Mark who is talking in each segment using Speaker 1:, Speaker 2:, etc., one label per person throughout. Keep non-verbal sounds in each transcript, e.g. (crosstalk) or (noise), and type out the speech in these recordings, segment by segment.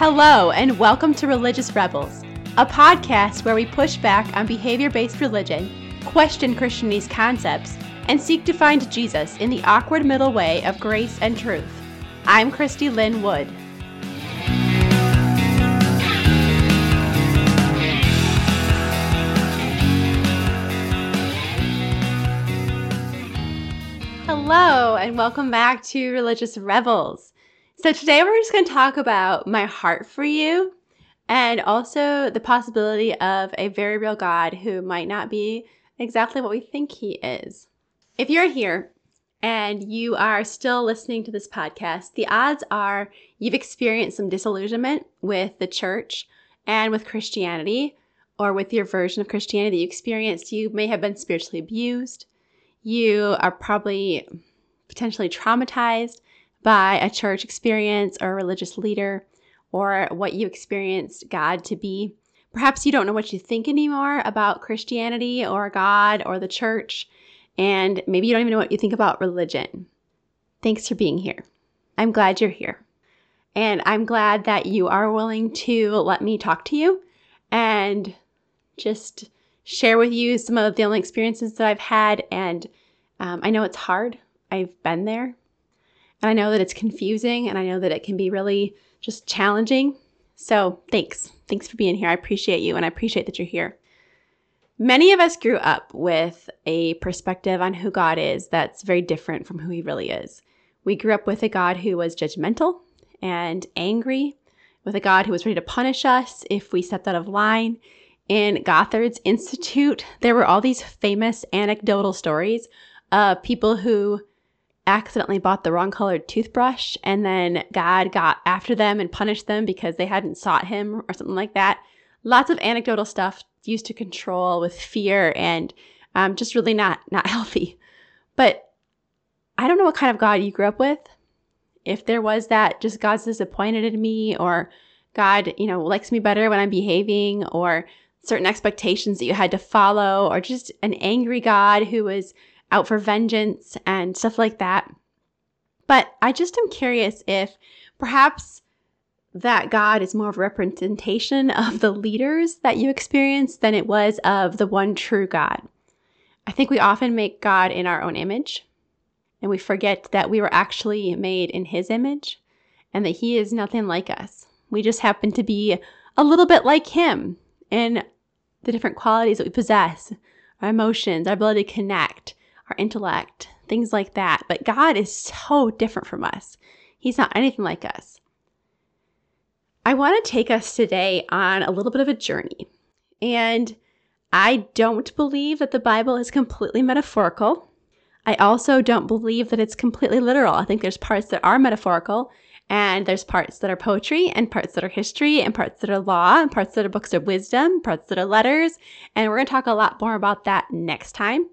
Speaker 1: Hello, and welcome to Religious Rebels, a podcast where we push back on behavior based religion, question Christianity's concepts, and seek to find Jesus in the awkward middle way of grace and truth. I'm Christy Lynne Wood. Hello, and welcome back to Religious Rebels. So, today we're just going to talk about my heart for you and also the possibility of a very real God who might not be exactly what we think he is. If you're here and you are still listening to this podcast, the odds are you've experienced some disillusionment with the church and with Christianity or with your version of Christianity that you experienced. You may have been spiritually abused. You are probably potentially traumatized by a church experience or a religious leader or what you experienced God to be. Perhaps you don't know what you think anymore about Christianity or God or the church, and maybe you don't even know what you think about religion. Thanks for being here. I'm glad you're here. And I'm glad that you are willing to let me talk to you and just share with you some of the only experiences that I've had. And um, I know it's hard. I've been there. And I know that it's confusing and I know that it can be really just challenging. So thanks. Thanks for being here. I appreciate you and I appreciate that you're here. Many of us grew up with a perspective on who God is that's very different from who he really is. We grew up with a God who was judgmental and angry, with a God who was ready to punish us if we stepped out of line. In Gothard's Institute, there were all these famous anecdotal stories of people who accidentally bought the wrong colored toothbrush and then God got after them and punished them because they hadn't sought him or something like that. Lots of anecdotal stuff used to control with fear and um, just really not not (laughs) healthy. But I don't know what kind of God you grew up with. If there was that, just God's disappointed in me, or God, you know, likes me better when I'm behaving, or certain expectations that you had to follow, or just an angry God who was out for vengeance and stuff like that. But I just am curious if perhaps that God is more of a representation (laughs) of the leaders that you experienced than it was of the one true God. I think we often make God in our own image, and we forget that we were actually made in His image and that He is nothing like us. We just happen to be a little bit like Him in the different qualities that we possess our emotions, our ability to connect, our intellect, things like that. But God is so different from us. He's not anything like us. I want to take us today on a little bit of a journey. And I don't believe that the Bible is completely metaphorical. I also don't believe that it's completely literal. I think there's parts that are metaphorical, and there's parts that are poetry, and parts that are history, and parts that are law, and parts that are books of wisdom, parts that are letters. And we're going to talk a lot more about that next time.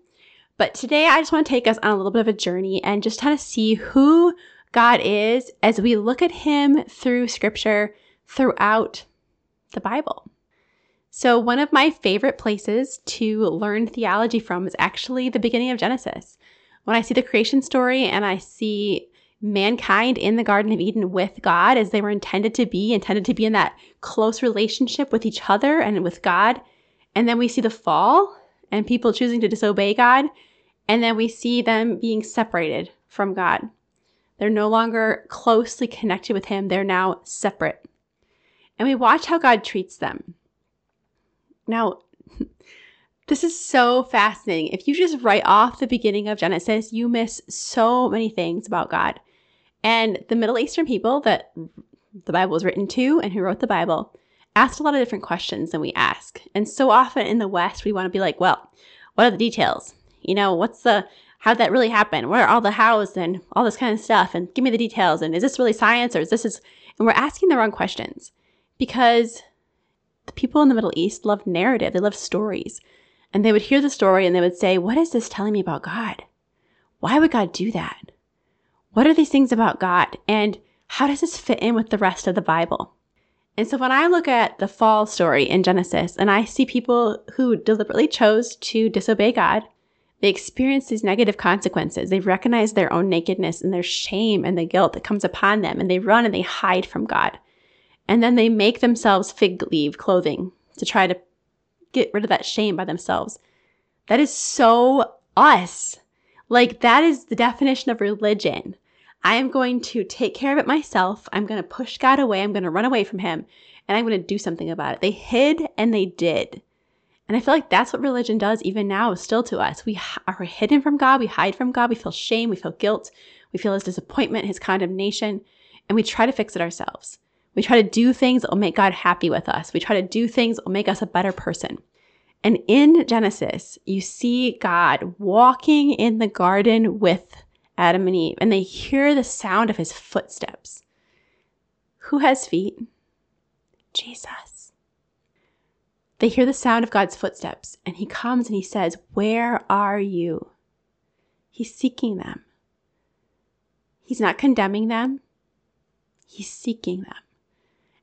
Speaker 1: But today I just want to take us on a little bit of a journey and just kind of see who God is as we look at him through scripture throughout the Bible. So, one of my favorite places to learn theology from is actually the beginning of Genesis. When I see the creation story and I see mankind in the Garden of Eden with God as they were intended to be, intended to be in that close relationship with each other and with God. And then we see the fall and people choosing to disobey God. And then we see them being separated from God. They're no longer closely connected with Him, they're now separate. And we watch how God treats them. Now, (laughs) this is so fascinating. If you just write off the beginning of Genesis, you miss so many things about God. And the Middle Eastern people that the Bible was written to and who wrote the Bible asked a lot of different questions than we ask. And so often in the West, we want to be like, well, what are the details? You know, what's the, how'd that really happen? Where are all the hows and all this kind of stuff? And give me the details. And is this really science or is this is, and we're asking the wrong questions because the people in the Middle East love narrative. They love stories. And they would hear the story and they would say, what is this telling me about God? Why would God do that? What are these things about God? And how does this fit in with the rest of the Bible? And so when I look at the fall story in Genesis and I see people who deliberately chose to disobey God, they experience these negative consequences. They recognize their own nakedness and their shame and the guilt that comes upon them, and they run and they hide from God. And then they make themselves fig leaf clothing to try to get rid of that shame by themselves. That is so us. Like, that is the definition of religion. I am going to take care of it myself. I'm going to push God away. I'm going to run away from Him and I'm going to do something about it. They hid and they did. And I feel like that's what religion does even now, still to us. We are hidden from God. We hide from God. We feel shame. We feel guilt. We feel his disappointment, his condemnation, and we try to fix it ourselves. We try to do things that will make God happy with us. We try to do things that will make us a better person. And in Genesis, you see God walking in the garden with Adam and Eve, and they hear the sound of his footsteps. Who has feet? Jesus. They hear the sound of God's footsteps, and he comes and he says, Where are you? He's seeking them. He's not condemning them, he's seeking them.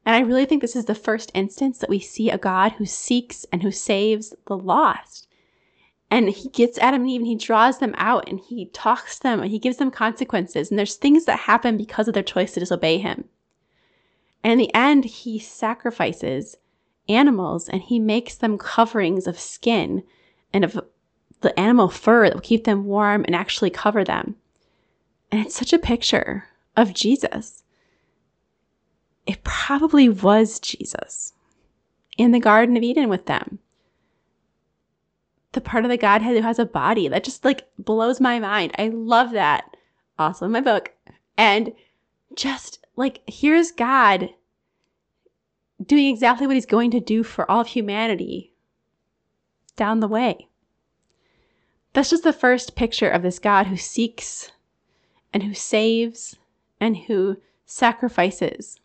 Speaker 1: And I really think this is the first instance that we see a God who seeks and who saves the lost. And he gets Adam and Eve and he draws them out and he talks to them and he gives them consequences. And there's things that happen because of their choice to disobey him. And in the end, he sacrifices animals and he makes them coverings of skin and of the animal fur that will keep them warm and actually cover them. And it's such a picture of Jesus. It probably was Jesus in the Garden of Eden with them. The part of the Godhead who has a body that just like blows my mind. I love that. Also in my book. And just like, here's God doing exactly what he's going to do for all of humanity down the way. That's just the first picture of this God who seeks and who saves and who sacrifices,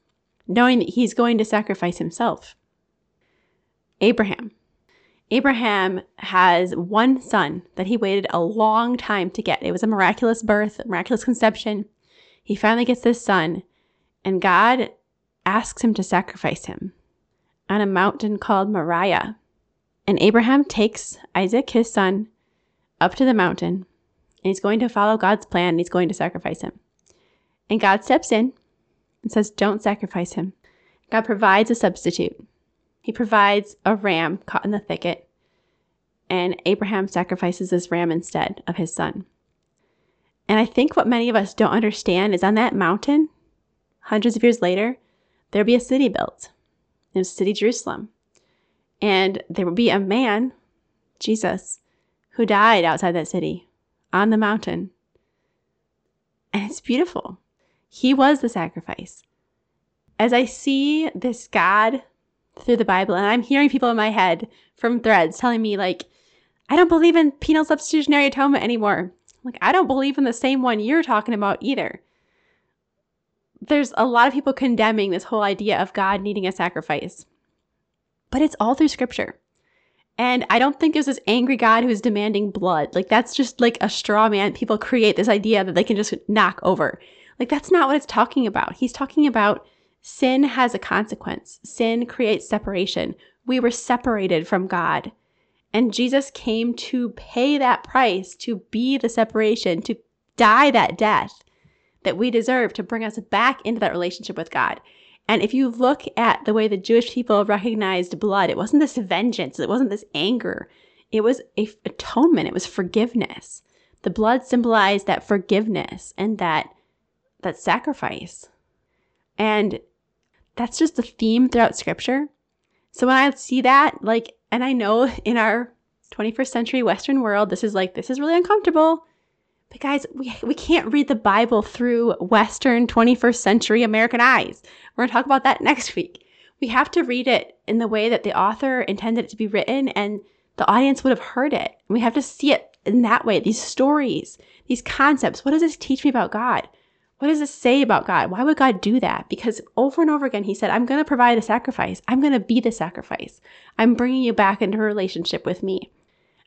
Speaker 1: knowing that he's going to sacrifice himself. Abraham. Abraham has one son that he waited a long time to get. It was a miraculous birth, a miraculous conception. He finally gets this son, and God asks him to sacrifice him on a mountain called Moriah. And Abraham takes Isaac, his son, up to the mountain and he's going to follow God's plan and he's going to sacrifice him. And God steps in and says, Don't sacrifice him. God provides a substitute. He provides a ram caught in the thicket, and Abraham sacrifices this ram instead of his son. And I think what many of us don't understand is on that mountain, hundreds of years later, there'll be a city built. in city Jerusalem. And there will be a man, Jesus, who died outside that city on the mountain. And it's beautiful. He was the sacrifice. As I see this God through the Bible, and I'm hearing people in my head from threads telling me, like, I don't believe in penal substitutionary atonement anymore. Like, I don't believe in the same one you're talking about either. There's a lot of people condemning this whole idea of God needing a sacrifice, but it's all through scripture. And I don't think there's this angry God who's demanding blood. Like, that's just like a straw man. People create this idea that they can just knock over. Like, that's not what it's talking about. He's talking about sin has a consequence, sin creates separation. We were separated from God. And Jesus came to pay that price, to be the separation, to die that death that we deserve to bring us back into that relationship with God. And if you look at the way the Jewish people recognized blood, it wasn't this vengeance, it wasn't this anger. It was a atonement, it was forgiveness. The blood symbolized that forgiveness and that that sacrifice. And that's just the theme throughout scripture. So when I see that, like, and I know in our 21st century Western world, this is like, this is really uncomfortable. But guys, we, we can't read the Bible through Western 21st century American eyes. We're going to talk about that next week. We have to read it in the way that the author intended it to be written and the audience would have heard it. We have to see it in that way. These stories, these concepts. What does this teach me about God? What does this say about God? Why would God do that? Because over and over again, he said, I'm going to provide a sacrifice. I'm going to be the sacrifice. I'm bringing you back into a relationship with me.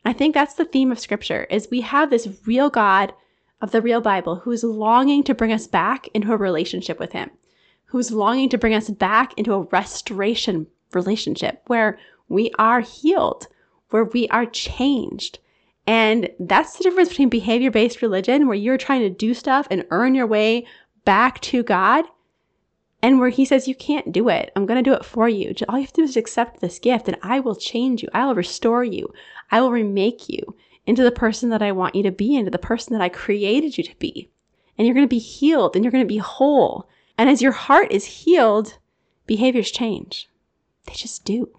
Speaker 1: I think that's the theme of scripture is we have this real God of the real Bible who's longing to bring us back into a relationship with him, who's longing to bring us back into a restoration relationship where we are healed, where we are changed. And that's the difference between behavior based religion, where you're trying to do stuff and earn your way back to God, and where he says, You can't do it. I'm going to do it for you. All you have to do is accept this gift, and I will change you. I will restore you. I will remake you into the person that I want you to be, into the person that I created you to be. And you're going to be healed and you're going to be whole. And as your heart is healed, behaviors change. They just do.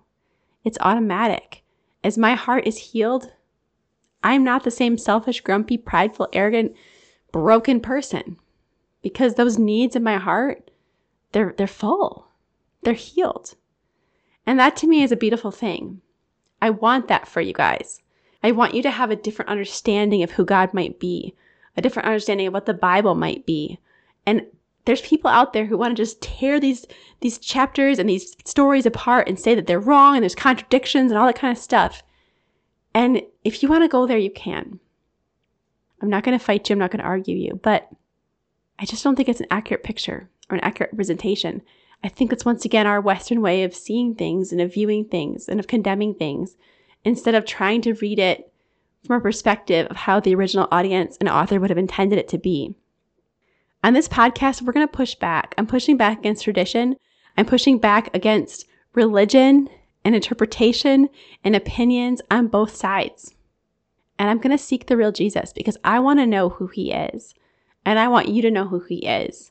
Speaker 1: It's automatic. As my heart is healed, I'm not the same selfish, grumpy, prideful, arrogant, broken person because those needs in my heart, they're, they're full. They're healed. And that to me is a beautiful thing. I want that for you guys. I want you to have a different understanding of who God might be, a different understanding of what the Bible might be. And there's people out there who want to just tear these these chapters and these stories apart and say that they're wrong and there's contradictions and all that kind of stuff. And if you want to go there, you can. I'm not going to fight you, I'm not going to argue you, but I just don't think it's an accurate picture or an accurate representation. I think it's once again our Western way of seeing things and of viewing things and of condemning things instead of trying to read it from a perspective of how the original audience and author would have intended it to be. On this podcast, we're going to push back. I'm pushing back against tradition. I'm pushing back against religion and interpretation and opinions on both sides. And I'm going to seek the real Jesus because I want to know who he is. And I want you to know who he is.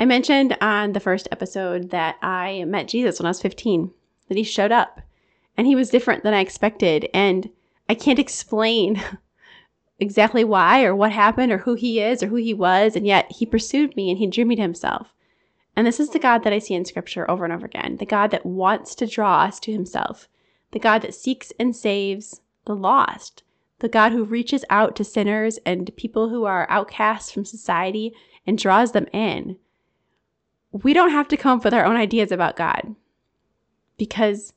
Speaker 1: I mentioned on the first episode that I met Jesus when I was 15, that he showed up and he was different than I expected. And I can't explain (laughs) exactly why or what happened or who he is or who he was. And yet he pursued me and he drew me to himself. And this is the God that I see in scripture over and over again the God that wants to draw us to himself, the God that seeks and saves the lost, the God who reaches out to sinners and people who are outcasts from society and draws them in. We don't have to come up with our own ideas about God because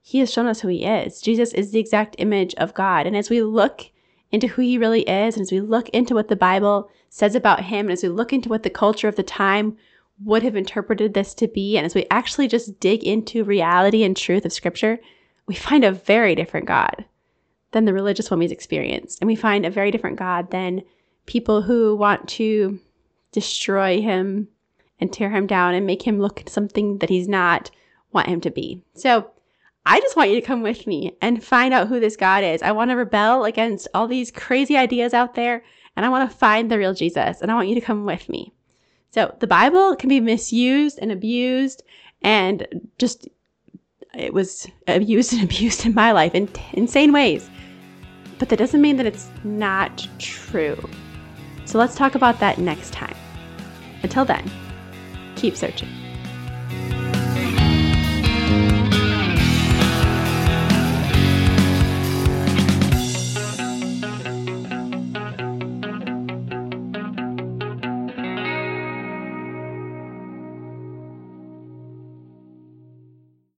Speaker 1: he has shown us who he is. Jesus is the exact image of God. And as we look into who he really is, and as we look into what the Bible says about him, and as we look into what the culture of the time would have interpreted this to be, and as we actually just dig into reality and truth of Scripture, we find a very different God than the religious we've experienced. And we find a very different God than people who want to destroy him and tear him down and make him look something that he's not, want him to be. So, I just want you to come with me and find out who this God is. I want to rebel against all these crazy ideas out there and I want to find the real Jesus and I want you to come with me. So the Bible can be misused and abused and just it was abused (laughs) and abused in my life in t- insane ways. But that doesn't mean that it's not true. So let's talk about that next time. Until then, keep searching.